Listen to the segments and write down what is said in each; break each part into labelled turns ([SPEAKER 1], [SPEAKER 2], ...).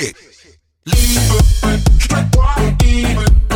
[SPEAKER 1] the bass kick. Leave,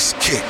[SPEAKER 1] Kick.